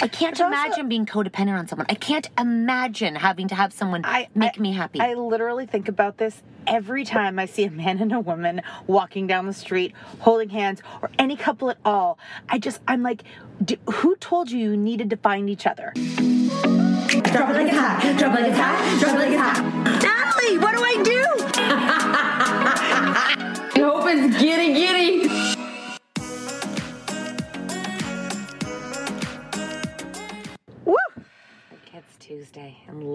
I can't also- imagine being codependent on someone. I can't imagine having to have someone I- make I- me happy. I literally think about this every time I see a man and a woman walking down the street holding hands or any couple at all. I just, I'm like, d- who told you you needed to find each other? Drop it like it's hot. Drop it like it's hot. Drop it like it's hot. Natalie, what do I do?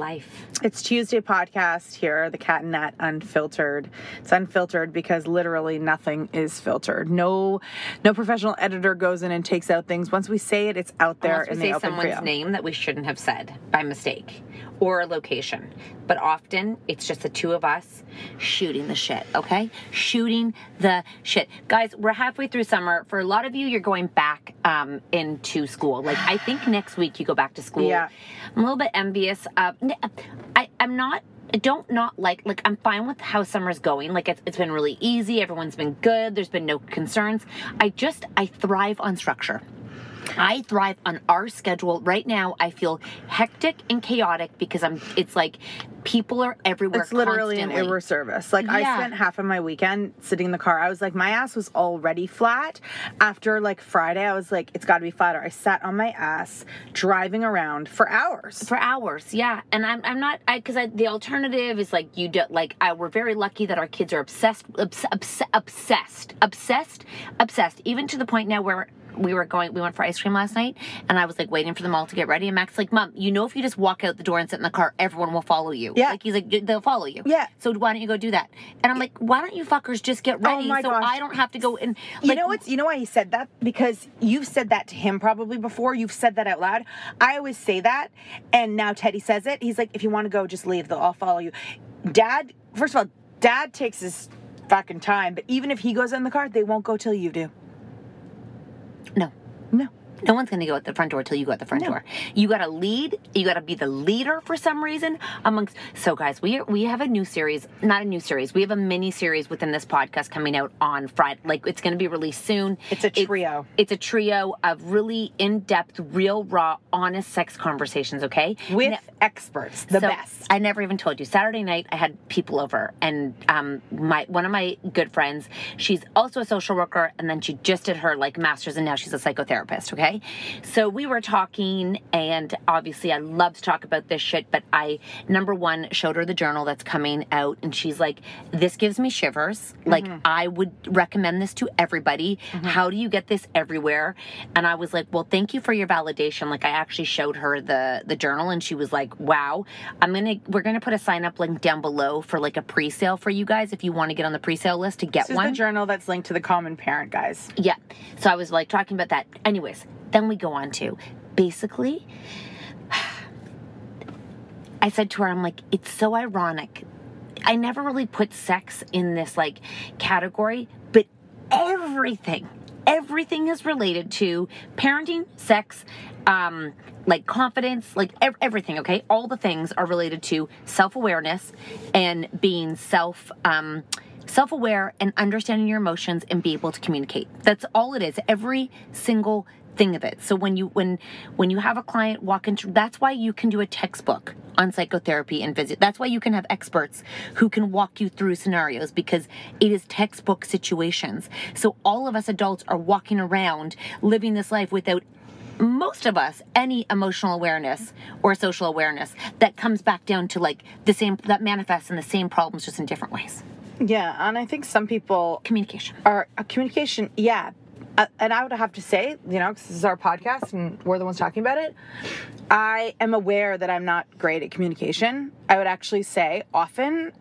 life. It's Tuesday podcast here, the Cat and Nat Unfiltered. It's unfiltered because literally nothing is filtered. No, no professional editor goes in and takes out things. Once we say it, it's out there Unless we in say someone's name that we shouldn't have said by mistake or a location. But often it's just the two of us shooting the shit, okay? Shooting the shit. Guys, we're halfway through summer. For a lot of you, you're going back um, into school. Like, I think next week you go back to school. Yeah. I'm a little bit envious. N- I, I'm not. I don't not like like I'm fine with how summer's going. Like it's, it's been really easy. Everyone's been good. There's been no concerns. I just I thrive on structure. I thrive on our schedule. Right now, I feel hectic and chaotic because I'm. It's like people are everywhere. It's literally an constantly. Uber service. Like I spent half of my weekend sitting in the car. I was like, my ass was already flat. After like Friday, I was like, it's got to be flatter. I sat on my ass driving around for hours. for hours yeah and i'm, I'm not i because the alternative is like you do like I, we're very lucky that our kids are obsessed obs- obs- obsessed obsessed obsessed even to the point now where we were going we went for ice cream last night and I was like waiting for them all to get ready and Max like, Mom, you know if you just walk out the door and sit in the car, everyone will follow you. Yeah. Like he's like they'll follow you. Yeah. So why don't you go do that? And I'm like, why don't you fuckers just get oh ready Oh my so gosh. I don't have to go and You know what's you know why he said that? Because you've said that to him probably before. You've said that out loud. I always say that, and now Teddy says it. He's like, if you want to go, just leave. They'll all follow you. Dad, first of all, Dad takes his fucking time, but even if he goes in the car, they won't go till you do. No. No. No one's going to go at the front door till you go at the front No. door. You got to lead. You got to be the leader for some reason amongst. So, guys, we we have a new series, not a new series. We have a mini series within this podcast coming out on Friday. Like it's going to be released soon. It's a trio. It's, a trio of really in depth, real, raw, honest sex conversations. Okay, With Now- experts, the so, best. I never even told you. Saturday night, I had people over, and um, my one of my good friends, she's also a social worker, and then she just did her like master's, and now she's a psychotherapist. Okay, so we were talking, and obviously, I love to talk about this shit, but I number one showed her the journal that's coming out, and she's like, "This gives me shivers. Like, mm-hmm. I would recommend this to everybody. Mm-hmm. How do you get this everywhere?" And I was like, "Well, thank you for your validation." Like, I actually showed her the the journal, and she was like, "Wow, I'm gonna we're gonna put a sign up link down below for like a pre sale for you guys if you want to get on the pre sale list to get This is one." the journal that's linked to the common parent, guys. Yeah. So I was like talking about that. Anyways, then we go on to basically, I said to her, I'm like, it's so ironic. I never really put sex in this like category, but everything, everything is related to parenting, sex, um, like confidence, like ev- everything. Okay, all the things are related to self awareness and being self. Um, self-aware and understanding your emotions and be able to communicate that's all it is every single thing of it. So when you when when you have a client walk into that's why you can do a textbook on psychotherapy and visit. That's why you can have experts who can walk you through scenarios because it is textbook situations. So all of us adults are walking around living this life without most of us any emotional awareness or social awareness that comes back down to like the same that manifests in the same problems just in different ways. Yeah, and I think some people communication. are uh, communication. Yeah, Uh, and I would have to say, you know, because this is our podcast and we're the ones talking about it. I am aware that I'm not great at communication. I would actually say often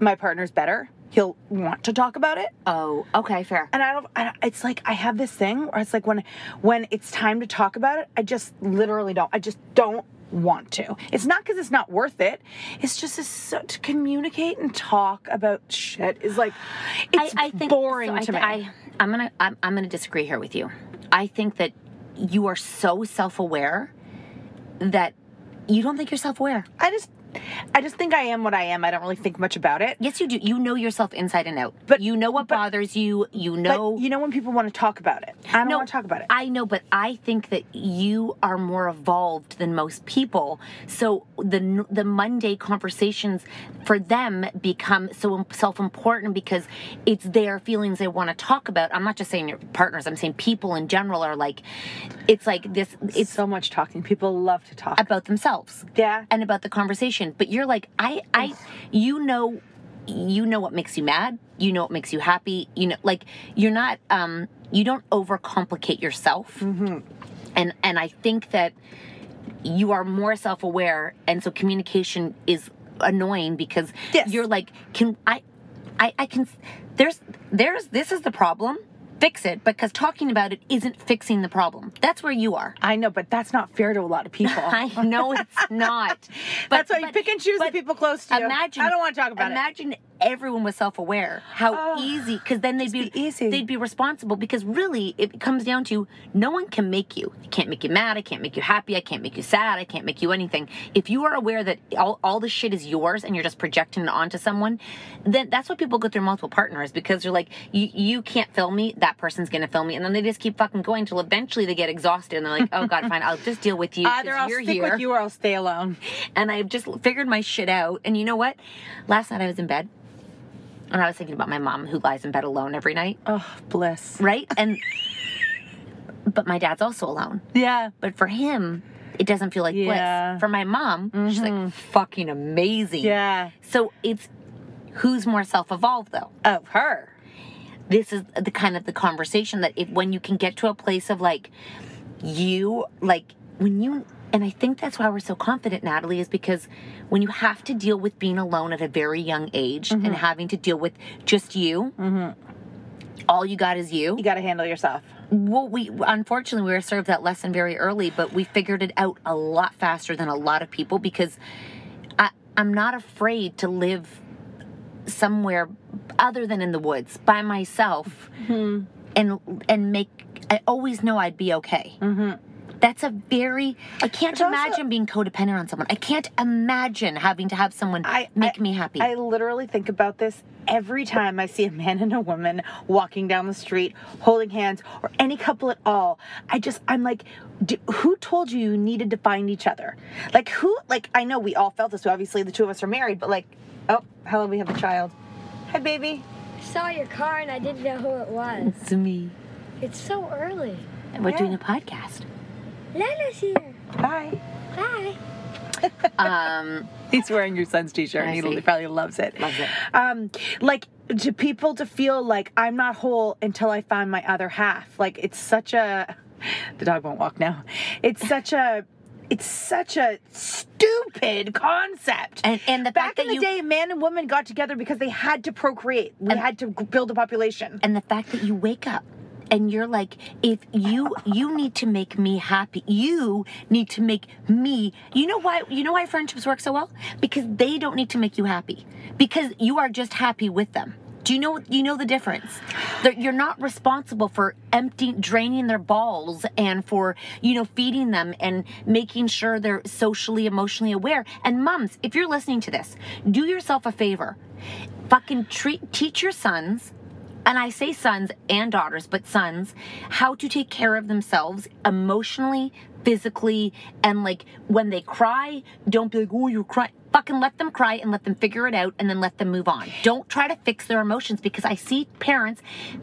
my partner's better. He'll want to talk about it. Oh, okay, fair. And I don't, I don't. It's like I have this thing where it's like when when it's time to talk about it, I just literally don't. I just don't want to. It's not because it's not worth it. It's just it's so, to communicate and talk about shit is like it's I, I think boring so I to me. I, I'm gonna I'm, I'm gonna disagree here with you. I think that you are so self-aware that you don't think you're self-aware. I just I just think I am what I am. I don't really think much about it. Yes, you do. You know yourself inside and out. But- you know what but- bothers you. You know. But you know when people want to talk about it. I don't No, want to talk about it. I know, but I think that you are more evolved than most people. So the the Monday conversations for them become so self important because it's their feelings they want to talk about. I'm not just saying your partners. I'm saying people in general are like, it's like this. It's so much talking. People love to talk. about themselves Yeah. and about the conversation but you're like i i you know you know what makes you mad. You know what makes you happy. You know like you're not um you don't overcomplicate yourself. Mm-hmm. and and i think that you are more self-aware and so communication is annoying because Yes. you're like can i i i can there's there's this is the problem fix it because talking about it isn't fixing the problem that's where you are I know, but that's not fair to a lot of people. I know it's not. But, That's why you pick and choose the people close to you. Imagine, I don't wanna talk about it. imagine everyone was self-aware. How ah, easy, because then they'd be, be easy. they'd be responsible. Because really, it comes down to no one can make you. I can't make you mad. I can't make you happy. I can't make you sad. I can't make you anything. If you are aware that all, all the shit is yours and you're just projecting it onto someone, then that's why people go through multiple partners because they're like, you, you can't fill me. That person's gonna fill me, and then they just keep fucking going until eventually they get exhausted and they're like, oh god, fine, I'll just deal with you ah, Either I'll you're stick here with you or I'll stay alone. and I've just figured my shit out. And you know what? Last night I was in bed and I was thinking about my mom who lies in bed alone every night, Oh, bliss. right? And but my dad's also alone. Yeah. But for him, it doesn't feel like Yeah. bliss. For my mom, she's like mm-hmm. fucking amazing. Yeah. So it's who's more self-evolved though? Oh, her. this is the kind of the conversation that if when you can get to a place of like you like when you and I think that's why we're so confident, Natalie, is because when you have to deal with being alone at a very young age Mm-hmm. and having to deal with just you, mm-hmm. all you got is you. You got to handle yourself. Well, we unfortunately we were served that lesson very early, but we figured it out a lot faster than a lot of people because I, I'm not afraid to live somewhere other than in the woods by myself mm-hmm. and and make. I always know I'd be okay. Mm-hmm. That's a very. I can't It's also- imagine being codependent on someone. I can't imagine having to have someone I make I- me happy. I literally think about this every time I see a man and a woman walking down the street, holding hands, or any couple at all. I just, I'm like, d who told you you needed to find each other? Like, who, like, I know we all felt this. So obviously, the two of us are married, but like, oh, hello, we have a child. Hi, baby. saw your car and I didn't know who it was. it's me. It's so early. And we're doing a podcast. Lana's here. Hi. Hi. Um, He's wearing your son's t-shirt and he see. probably loves it. Loves it. Um, like to people to feel like I'm not whole until I find my other half. Like it's such a the dog won't walk now. It's such a it's such a stupid concept. And- and the back fact in that the you- day, man and woman got together because they had to procreate. We had to build a population. and the fact that you wake up and you're like if you you need to make me happy. You need to make me you know why you know why friendships work so well? Because they don't need to make you happy. Because you are just happy with them. Do you know you know the difference? That you're not responsible for emptying draining their balls and for you know feeding them and making sure they're socially emotionally aware. And moms if you're listening to this do yourself a favor. Fucking treat teach your sons and I say sons and daughters, but sons, how to take care of themselves emotionally, physically, and like when they cry, don't be like, oh, you're crying. Fucking let them cry and let them figure it out and then let them move on. Don't try to fix their emotions because I see parents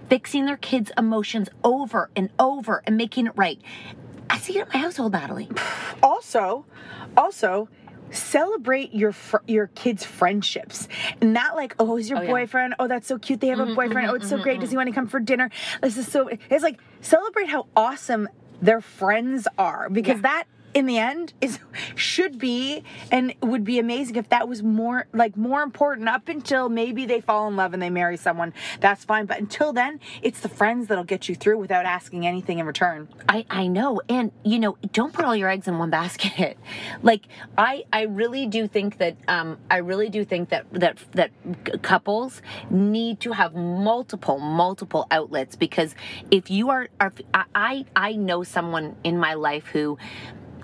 fixing their kids' emotions over and over and making it right. I see it at my household, Natalie. also also celebrate your fr- your kids friendships and not like oh he's your Oh, yeah. Mm-hmm, boyfriend oh that's so cute they have a mm-hmm, boyfriend oh mm-hmm, it's so mm-hmm, great does he want to come for dinner this is so it's like celebrate how awesome their friends are because Yeah. that in the end is should be and would be amazing if that was more like more important up until maybe they fall in love and they marry someone. That's fine. But until then it's the friends that'll get you through without asking anything in return. I, I know. And you know don't put all your eggs in one basket. Like i i really do think that um i really do think that that that couples need to have multiple multiple outlets because if you are, are i i know someone in my life who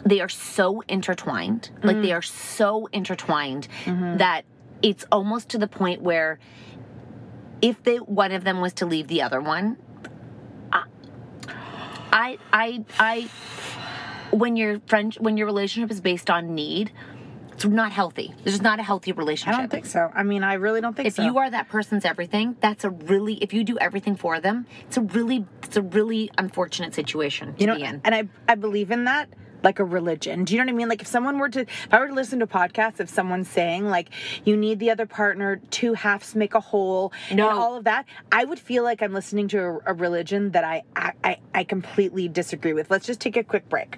they are so intertwined like they mm. are so intertwined mm-hmm. that it's almost to the point where if they one of them was to leave the other one I I I when your friend when your relationship is based on need, it's not healthy. This is not a healthy relationship. i don't think so i mean i really don't think If so If you are that person's everything, that's a really if you do everything for them, it's a really it's a really unfortunate situation to you know be in. and i i believe in that like a religion. Do you know what i mean? Like if someone were to if i were to listen to a podcast of someone saying like you need the other partner two halves make a whole No. and all of that i would feel like i'm listening to a, a religion that I, I i i completely disagree with. Let's just take a quick break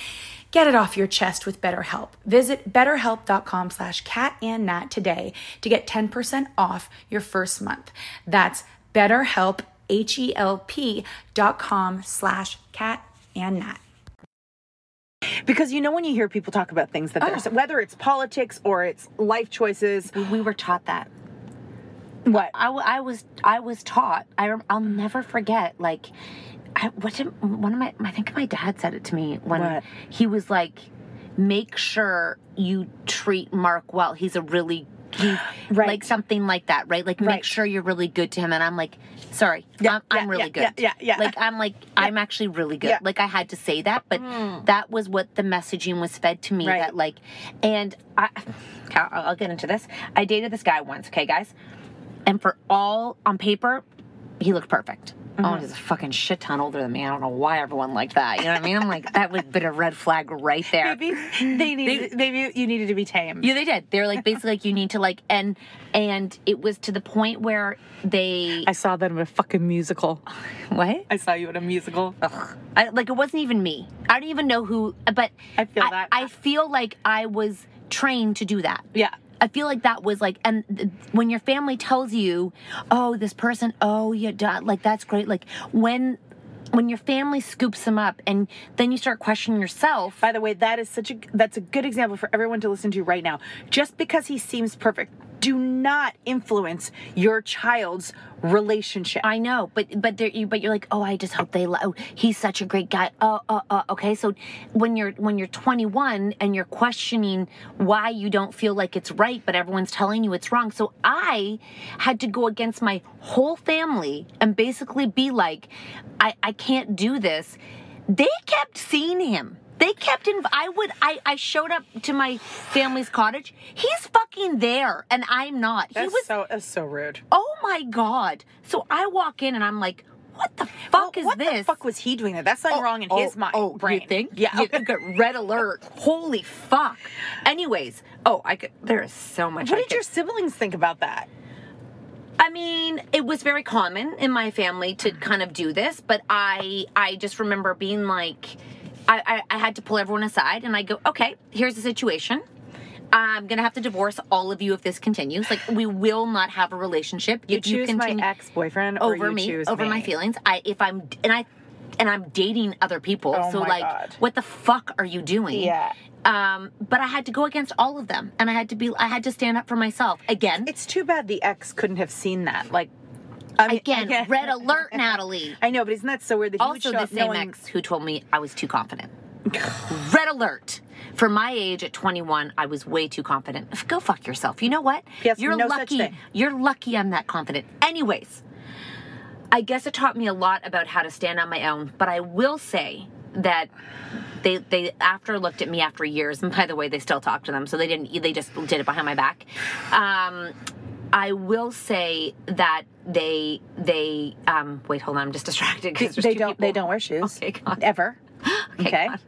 Get it off your chest with BetterHelp. Visit betterhelp.com slash catandnat today to get 10% off your first month. That's betterhelp, H-E-L-P dot com slash catandnat. Because you know when you hear people talk about things that there's oh. whether it's politics or it's life choices. We were taught that. What? I, I was I was taught. I I'll never forget. Like, I, what did one of my I think my dad said it to me when What? he was like, "Make sure you treat Mark well. He's a really." Right. like something like that, right? Like make sure you're really good to him, and I'm like, sorry, Yeah, I'm, I'm really yeah, good. yeah, yeah, yeah. Like I'm like I'm actually really good. Yeah. Like I had to say that, but mm. that was what the messaging was fed to me. Right. That like, and I, I'll, I'll get into this. I dated this guy once, okay, guys, and for all on paper, he looked perfect. Oh, uh-huh. he's a fucking shit ton older than me. I don't know why everyone liked that. You know what I mean? I'm like, that would have been a red flag right there. Maybe they needed. maybe you needed to be tamed. Yeah, they did. They were like basically like you need to like and and it was to the point where they I saw that in a fucking musical. what? I saw you in a musical. I, like it wasn't even me. I don't even know who, but I feel that. I feel like I was trained to do that. Yeah. I feel like that was like, and th- when your family tells you, "Oh, this person, oh, yeah, duh, like that's great." Like when, when your family scoops them up, and then you start questioning yourself. By the way, that is such a that's a good example for everyone to listen to right now. Just because he seems perfect, do not influence your child's relationship. I know, but but there, you, but you're like, oh, I just hope they. Lo- oh, he's such a great guy. Oh, uh, oh, okay. So when you're when you're 21 and you're questioning why you don't feel like it's right, but everyone's telling you it's wrong. So I had to go against my whole family and basically be like, I I can't do this. They kept seeing him. They kept in. I would. I. I showed up to my family's cottage. He's fucking there, and I'm not. he that's was so that's so rude. oh my god so i walk in and i'm like what the fuck is what this the fuck was he doing there? That's something oh, wrong in his oh, mind. oh brain. you think Yeah. you got red alert holy fuck anyways oh i could there is so much what I did could- your siblings think about that? I mean, it was very common in my family to kind of do this, but I I just remember being like, I, I, I had to pull everyone aside and I go, okay, here's the situation. I'm gonna have to divorce all of you if this continues. Like, we will not have a relationship. You if choose continue my ex-boyfriend over you me, over me. my feelings. I if I'm and I and I'm dating other people. Oh so like, God. what the fuck are you doing? Yeah. Um, but I had to go against all of them, and I had to be. I had to stand up for myself again. It's too bad the ex couldn't have seen that. Like I mean, Again, red alert, Natalie. I know, but isn't that so weird that Also, the same knowing- ex who told me I was too confident. Red alert. For my age at 21, I was way too confident. Go fuck yourself. You know what? Yes, You're no lucky. You're lucky I'm that confident. Anyways, I guess it taught me a lot about how to stand on my own, but I will say that they they after looked at me after years and by the way they still talk to them so they didn't they just did it behind my back um I will say that they they um wait hold on I'm just distracted because they don't they don't wear shoes Okay, God. ever. Okay. God.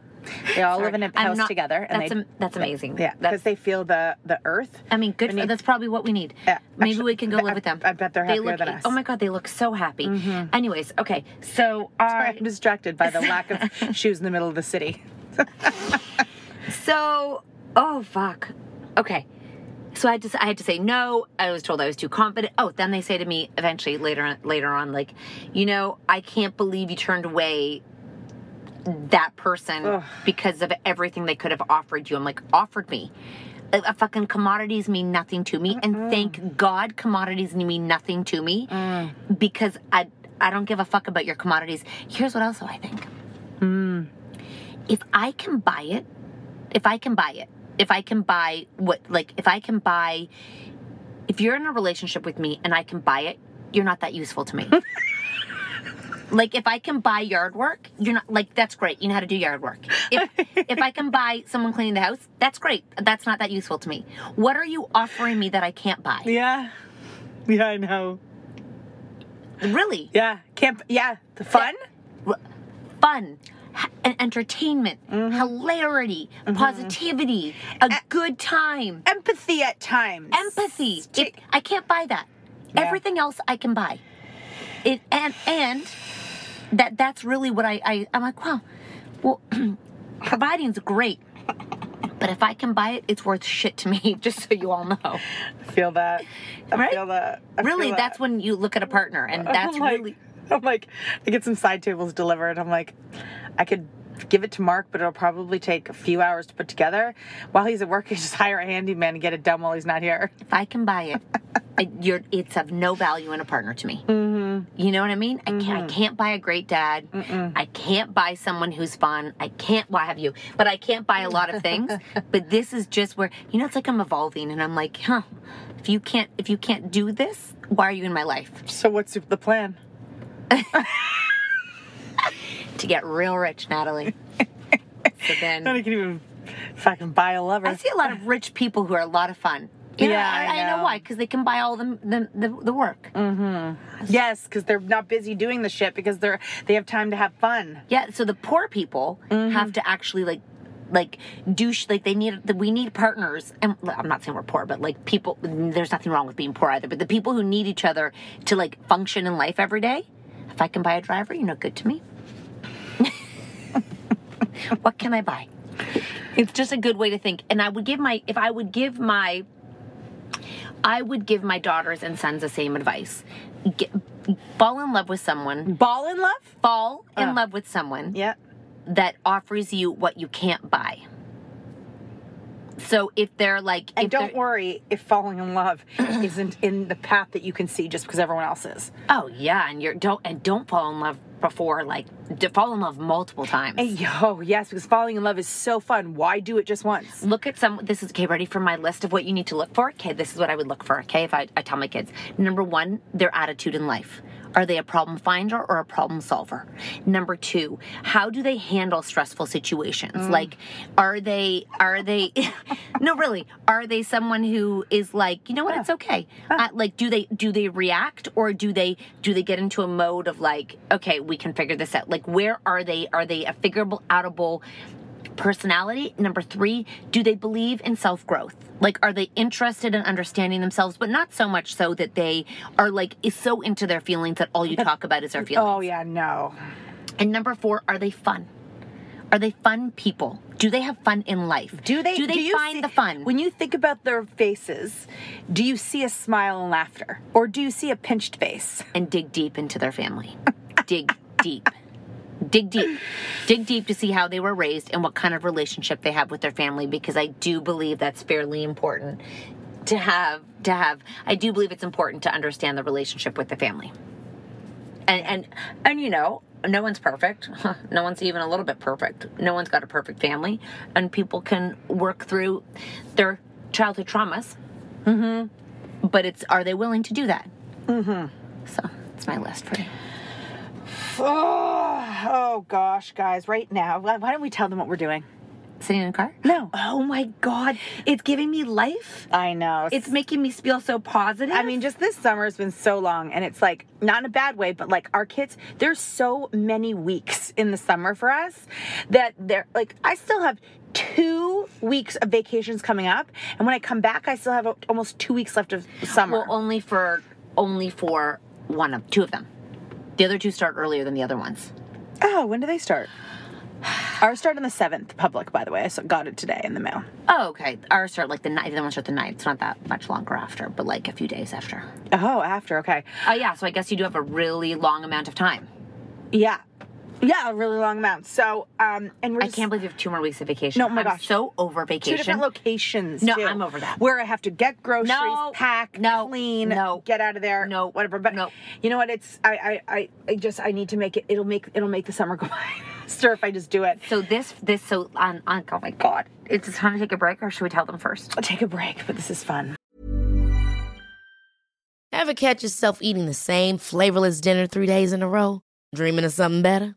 They all Sorry. live in a house not- together, and that's they am- that's amazing. Yeah, because they feel the the earth. I mean, good. For, that's probably what we need. Yeah, Maybe actually, we can go I- live with them. I bet they're they happier look, than us. Oh my god, they look so happy. Anyways, okay, so Sorry, I'm distracted by the lack of shoes in the middle of the city. so oh fuck. Okay. So I had to I had to say no. I was told I was too confident. Oh, then they say to me eventually later on, later on like, you know, I can't believe you turned away that person Ugh. because of everything they could have offered you. I'm like, offered me. Uh, uh, fucking commodities mean nothing to me, and thank God commodities mean nothing to me because I I don't give a fuck about your commodities. Here's what else I think. If I can buy it, if I can buy it, if I can buy what like if I can buy if you're in a relationship with me and I can buy it, you're not that useful to me. like if I can buy yard work, you're not like that's great. You know how to do yard work. If if I can buy someone cleaning the house, that's great. That's not that useful to me. What are you offering me that I can't buy? Yeah, yeah, I know. Really? Yeah, camp. Yeah, the fun. Fun. And entertainment, Mm-hmm. hilarity, positivity, a good time, empathy at times, empathy. It, I can't buy that. Everything else I can buy. It and and that that's really what I, I I'm like wow. Well, providing's great, but if I can buy it, it's worth shit to me. Just so you all know. I feel that. I Right? feel that. I really, feel that's when you look at a partner, and that's like, really I'm like, I get some side tables delivered. I'm like, I could give it to Mark, but it'll probably take a few hours to put together. While he's at work, he just hire a handyman and get it done while he's not here. if I can buy it, I, you're it's of no value in a partner to me. Mm-hmm. You know what I mean? I can't, I can't buy a great dad. I can't buy someone who's fun. I can't. What have you? But I can't buy a lot of things. but this is just where you know it's like I'm evolving, and I'm like, huh? If you can't, if you can't do this, why are you in my life? So what's the plan? To get real rich, Natalie. so then I can even fucking buy a lover. I see a lot of rich people who are a lot of fun. You know, Yeah, I, I I know know. why because they can buy all the the, the, the work. Mm-hmm. Yes, because they're not busy doing the shit because they're they have time to have fun. Yeah, so the poor people mm-hmm. have to actually like like do sh- like they need we need partners and I'm not saying we're poor but like people there's nothing wrong with being poor either but the people who need each other to like function in life every day if I can buy a driver you're no good to me what can I buy it's just a good way to think and I would give my if I would give my I would give my daughters and sons the same advice Get, fall in love with someone Ball in love? fall in Uh. love with someone Yeah. that offers you what you can't buy. So if they're like, And don't they're- worry if falling in love isn't in the path that you can see just because everyone else is. oh yeah, and you're don't and don't fall in love before like to fall in love multiple times. And, yo, yes, because falling in love is so fun. Why do it just once? Look at some. This is okay. Ready for my list of what you need to look for? Okay, this is what I would look for. Okay, if I, I tell my kids, number one, their attitude in life. Are they a problem finder or a problem solver? Number two, how do they handle stressful situations? Like, are they are they? no, really, are they someone who is like, you know what, it's okay. Uh, like, do they do they react or do they do they get into a mode of like, okay, we can figure this out? Like, where are they? Are they a figurable, outable? Personality. Number three, do they believe in self growth? Like, are they interested in understanding themselves, but not so much so that they are like is so into their feelings that all you talk about is their oh, feelings? Oh, yeah, no. And number four, are they fun? Are they fun people? Do they have fun in life? Do they? Do they you find see- the fun? When you think about their faces, do you see a smile and laughter, or do you see a pinched face? and dig deep into their family. dig deep. Dig deep. Dig deep to see how they were raised and what kind of relationship they have with their family because I do believe that's fairly important to have to have I do believe it's important to understand the relationship with the family. And and and you know, no one's perfect. No one's even a little bit perfect. No one's got a perfect family and people can work through their childhood traumas. Mhm. But it's are they willing to do that? Mm-hmm. So, it's my list for you. Oh, oh gosh, guys! Right now, why don't we tell them what we're doing? sitting in the car? No. Oh my god, it's giving me life. I know. It's making me feel so positive. I mean, just this summer has been so long, and it's like not in a bad way, but like our kids, there's so many weeks in the summer for us that they're like, I still have two weeks of vacations coming up, and when I come back, I still have almost two weeks left of summer. well, only for only for one of two of them. The other two start earlier than the other ones. oh, when do they start? Ours start on the seventh, public, by the way. I got it today in the mail. Oh, okay. Ours start like the night. The other ones start the night. It's not that much longer after, but like a few days after. Oh, after, okay. Oh yeah. So I guess you do have a really long amount of time. Yeah. Yeah, a really long amount. So, um, and we're I just- can't believe you have two more weeks of vacation. No, oh my I'm gosh. so over vacation. two different locations. No, too, I'm over that. Where I have to get groceries, No, pack, no, clean, no, get out of there, no, whatever. But no. you know what? It's I, I, I, I just I need to make it. It'll make it'll make the summer go by faster if I just do it. So this this so on on oh my god. It's time to take a break, or should we tell them first? I'll take a break, but this is fun. Ever catch yourself eating the same flavorless dinner three days in a row? Dreaming of something better?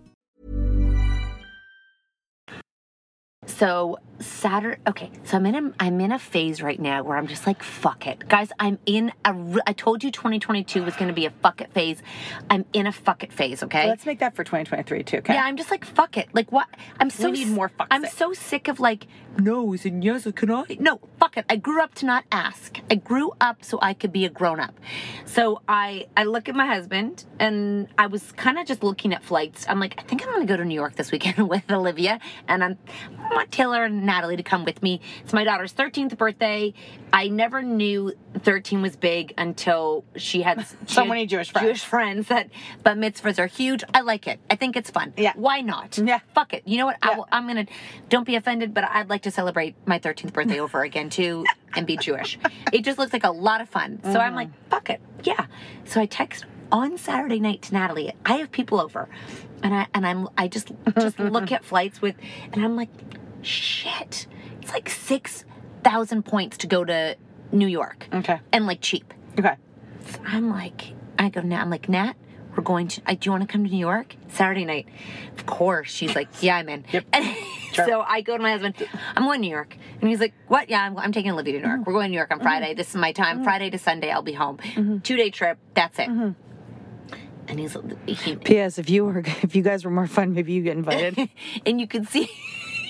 So Saturday, okay. So I'm in a I'm in a phase right now where I'm just like fuck it, guys. I'm in a. I told you 2022 was going to be a fuck it phase. I'm in a fuck it phase. Okay. Let's make that for 2023 too. Okay. Yeah, I'm just like fuck it. Like what? I'm so need more fuck I'm it. so sick of like no's and yes, can I? No, fuck it. I grew up to not ask. I grew up so I could be a grown up. So I I look at my husband and I was kind of just looking at flights. I'm like, I think I'm gonna go to New York this weekend with Olivia, and I'm want Taylor and Natalie to come with me. It's my daughter's 13th birthday. I never knew 13 was big until she had So many Jewish friends. Jewish friends that bar mitzvahs are huge. I like it. I think it's fun. Yeah. Why not? Yeah. Fuck it. You know what? I will, I'm gonna. Don't be offended, but I'd like to celebrate my 13th birthday over again too, and be Jewish. It just looks like a lot of fun. So I'm like, mm-hmm. fuck it. Yeah. So I text on Saturday night to Natalie. I have people over, and I and I'm I just just look at flights with, and I'm like, shit. It's like six thousand points to go to New York. Okay. And like cheap. Okay. So I'm like, I go, Nat, I'm like, Nat, we're going to, I, do you want to come to New York? Saturday night. Of course. She's like, yeah, I'm in. Yep. And so I go to my husband, I'm going to New York. And he's like, what? Yeah, I'm, I'm taking Olivia to New York. Mm-hmm. We're going to New York on Friday. Mm-hmm. This is my time. Mm-hmm. Friday to Sunday, I'll be home. Two day trip. That's it. And he's, he, P.S. If you were, if you guys were more fun, maybe you get invited. and you can see,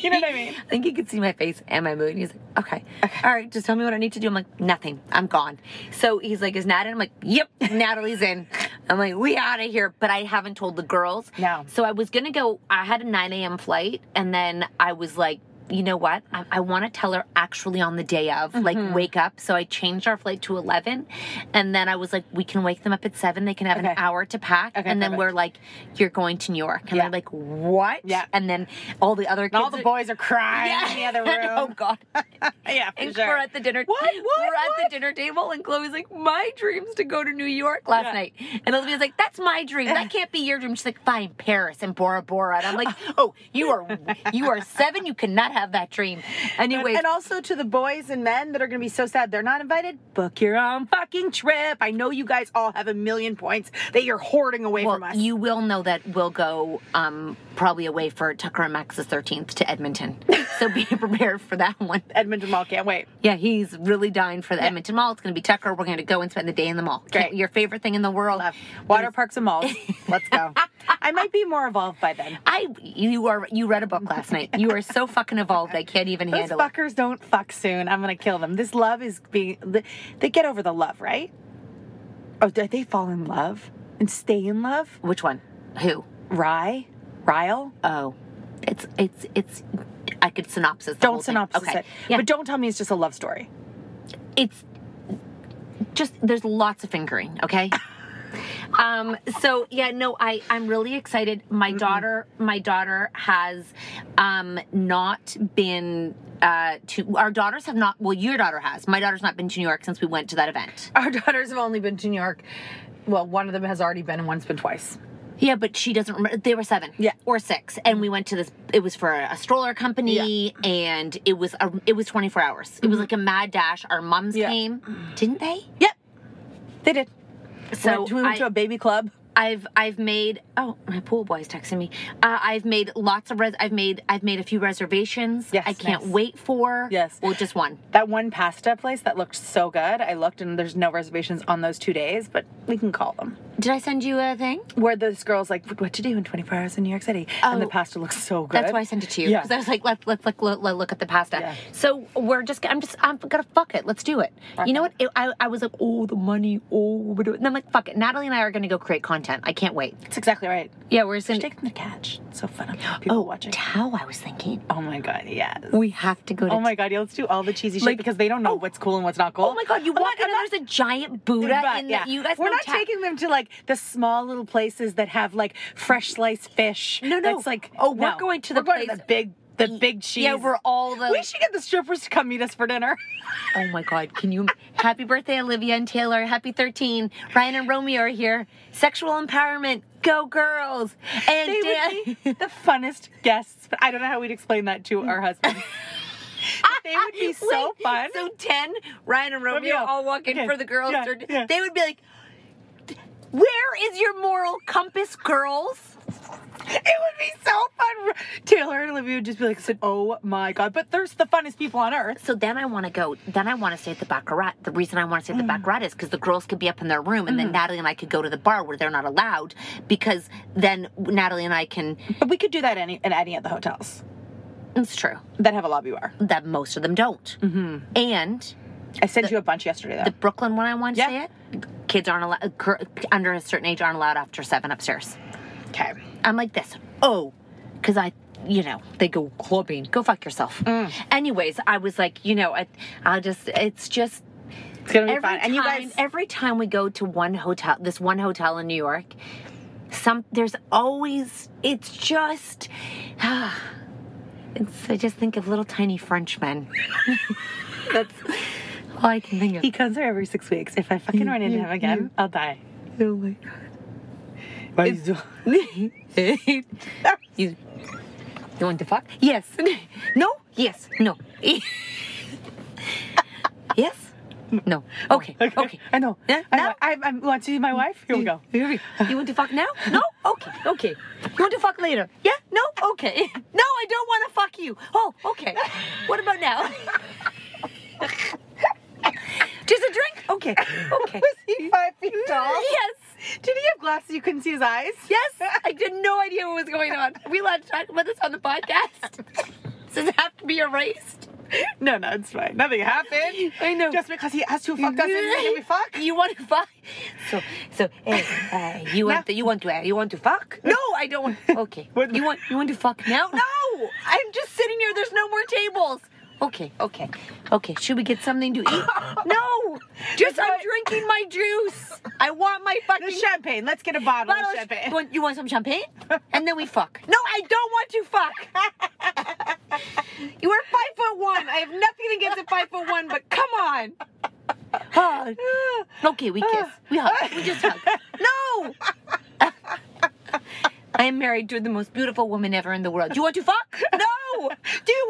you know what I mean? I think he could see my face and my mood. And he's like, okay, all right, just tell me what I need to do. I'm like, nothing. I'm gone. So he's like, is Nat in? I'm like, yep, Natalie's in. I'm like, we out of here. But I haven't told the girls. No. So I was going to go, I had a 9 a.m. flight. And then I was like, you know what? I, I want to tell her actually on the day of, like, mm-hmm. wake up. So I changed our flight to 11. And then I was like, we can wake them up at 7. They can have an hour to pack. Okay, and then perfect. we're like, you're going to New York. And Yeah. they're like, what? Yeah. And then all the other all the are- boys are crying Yeah. in the other room. oh God. yeah, for And sure. we're at the dinner. What? What? We're at the dinner table, and Chloe's like, "My dream's to go to New York last Yeah. night," and Olivia's like, "That's my dream. That can't be your dream." She's like, "Fine, Paris and Bora Bora." And I'm like, "Oh, you are you are seven. You cannot not have that dream. Anyway. And also to the boys and men that are going to be so sad they're not invited, book your own fucking trip. I know you guys all have a million points that you're hoarding away well, from us. you will know that we'll go um, probably away for Tucker and Max's 13th to Edmonton. so be prepared for that one. Edmonton Mall can't wait. Yeah, he's really dying for the Edmonton Mall. It's going to be Tucker. We're going to go and spend the day in the mall. Great. Can't- Your favorite thing in the world. Water parks and malls. Let's go. I might be more evolved by then. I you are you read a book last night. You are so fucking evolved. I can't even Those handle it. fuckers don't fuck soon. I'm gonna kill them. This love is being. They get over the love, right? Oh, did they fall in love and stay in love? Which one? Who? Rye, Ryle. Oh, it's it's it's. I could synopsis. The Don't whole thing. synopsis okay. it. Yeah. But don't tell me it's just a love story. it's just there's lots of fingering okay um so yeah no i i'm really excited. My daughter my daughter has um not been uh to our daughters have not well your daughter has. My daughter's not been to new york since we went to that event. Our daughters have only been to New York. Well, one of them has already been, and one's been twice. yeah but she doesn't remember they were seven. Yeah. or six. And we went to this it was for a stroller company and it was a, it was 24 hours. It was like a mad dash. Our moms Yeah. came. Didn't they? Yep, they did. So do we went I- to a baby club. I've I've made oh my pool boy's texting me. Uh, I've made lots of res. I've made I've made a few reservations. Yes, I can't nice. wait for. Yes. well, just one. That one pasta place that looked so good. I looked and there's no reservations on those two days, but we can call them. Did I send you a thing? Where this girl's like, what to do in 24 hours in New York City? and the Oh. pasta looks so good. That's why I sent it to you Yeah. because I was like, let's let's like look, look at the pasta. Yeah. So we're just I'm just I'm gonna fuck it. Let's do it. You know what? It, I I was like, oh the money, oh, we do it. and I'm like, fuck it. Natalie and I are gonna go create content. I can't wait. That's exactly right. Yeah, we're just gonna. take them to catch. It's so fun. People Oh, watching. Tao, I was thinking. Oh my god, yes. We have to go to. Oh my god, yeah, let's do all the cheesy shit Like- because they don't know oh, what's cool and what's not cool. Oh my god, you I'm walk in and there's a giant Buddha in yeah. the. You guys We're not Ta- taking them to like the small little places that have like fresh sliced fish. No, no. It's like Oh, we're no. going to the we're going to the big the big cheese. Yeah, we're all the. We should get the strippers to come meet us for dinner. Oh my God! Can you? Happy birthday, Olivia and Taylor. Happy 13. Ryan and Romeo are here. Sexual empowerment. Go girls! And They Dan. would be the funnest guests, but I don't know how we'd explain that to our husband. They would be so Wait, fun. So 10, Ryan and Romeo Romeo. all walk in Okay, for the girls. yeah, yeah. They would be like, "Where is your moral compass, girls?" It would be so fun. Taylor and Olivia would just be like, "Oh my god!" But they're the funnest people on earth. So then I want to go. Then I want to stay at the Baccarat. The reason I want to stay at Mm. the Baccarat is because the girls could be up in their room, and then Natalie and I could go to the bar where they're not allowed. Because then Natalie and I can. But we could do that any in any of the hotels It's true that have a lobby bar. that most of them don't. Mm-hmm. And I sent you a bunch yesterday though. the Brooklyn one I want to Yeah. stay at. Kids aren't allowed. Under a certain age aren't allowed after seven upstairs. okay. I'm like this. Oh, because I, you know, they go clubbing. Go fuck yourself. Mm. Anyways, I was like, you know, I, I'll just. It's just. It's gonna be every fun. Time, And you guys, every time we go to one hotel, this one hotel in New York, some there's always. It's just. it's. I just think of little tiny Frenchmen. That's all I can think of. he comes here every six weeks. If I fucking run into him again, I'll die. Oh my god. Why you do- you, you want to fuck? Yes. No? Yes. No. yes? No. Okay. Okay. I know. Yeah, now? know. I, I want to see my wife. Here we go. You want to fuck now? No? Okay. Okay. You want to fuck later? Yeah? No? Okay. No, I don't want to fuck you. Oh, okay. What about now? Just a drink? Okay. Okay. Was he five feet tall? Yes. Did he have glasses you couldn't see his eyes? Yes, I had no idea what was going on. Are we allowed to talk about this on the podcast? Does it have to be erased? No, no, it's fine. Nothing happened. I know. Just because he has to fuck us and then we fuck. You want to fuck? So, so, uh, you want to, you want to, uh, you want to fuck? No, I don't want. Okay. What- You want, you want to fuck now? No, I'm just sitting here. There's no more tables. Okay, okay, okay. Should we get something to eat? no, just I'm drinking my juice. I want my fucking The champagne. Let's get a bottle, of champagne. You want, you want some champagne? And then we fuck. No, I don't want to fuck. you are five foot one. I have nothing against a five foot one, but come on. Okay, we kiss. We hug. We just hug. No. I am married to the most beautiful woman ever in the world. Do you want to fuck?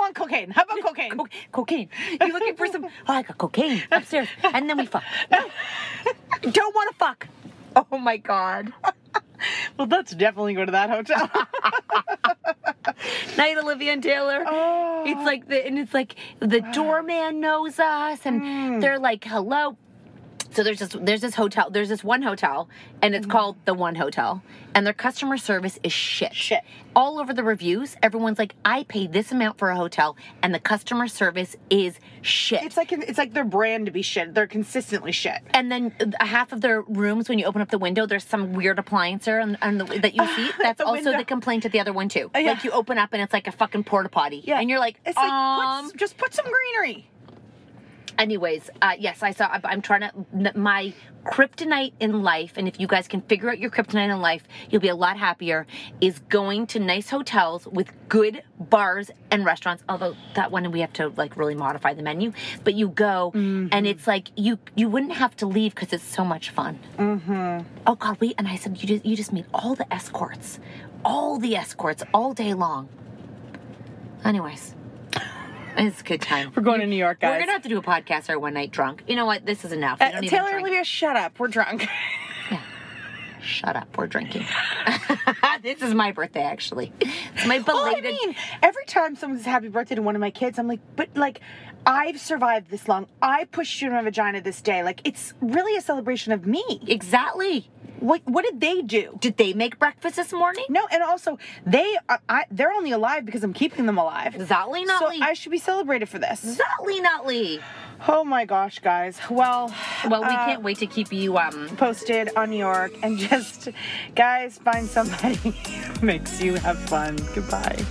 Want cocaine? How about cocaine? Co- cocaine. You looking for some? Oh, I got cocaine upstairs, and then we fuck. Don't want to fuck. Oh my god. Well, let's definitely go to that hotel. Night, Olivia and Taylor. Oh. It's like the and it's like the doorman knows us, and Hmm. they're like, "Hello." So there's this there's this hotel there's this one hotel and it's called the One Hotel and their customer service is shit. Shit. All over the reviews, everyone's like, "I paid this amount for a hotel and the customer service is shit." it's like it's like their brand to be shit. They're consistently shit. and then uh, half of their rooms, when you open up the window, there's some weird appliance there the, that you see. That's also window. the complaint at the other one too. yeah. Like you open up and it's like a fucking porta potty. Yeah. and you're like, It's like um. put, just put some greenery. Anyways, uh, yes, I saw. I'm trying to my kryptonite in life, and if you guys can figure out your kryptonite in life, you'll be a lot happier. Is going to nice hotels with good bars and restaurants. Although that one we have to like really modify the menu, but you go and it's like you you wouldn't have to leave because it's so much fun. Mm-hmm. Oh God, wait! And I said you just you just meet all the escorts, all the escorts all day long. Anyways. It's a good time. We're going to New York, guys. We're gonna have to do a podcast our one night drunk. You know what? This is enough. Uh, Taylor drink. Olivia, shut up. We're drunk. Shut up. We're drinking. this is my birthday, actually. It's my Well, I belated. mean, every time someone says happy birthday to one of my kids, I'm like, but like, I've survived this long. I pushed you in my vagina this day. Like, it's really a celebration of me. exactly. What what did they do? Did they make breakfast this morning? No, and also they are, I, they're only alive because I'm keeping them alive. Zotly notly. So I should be celebrated for this. Zotly notly. Oh my gosh, guys. Well, well, we uh, can't wait to keep you um posted on New York and just guys find somebody who makes you have fun. Goodbye.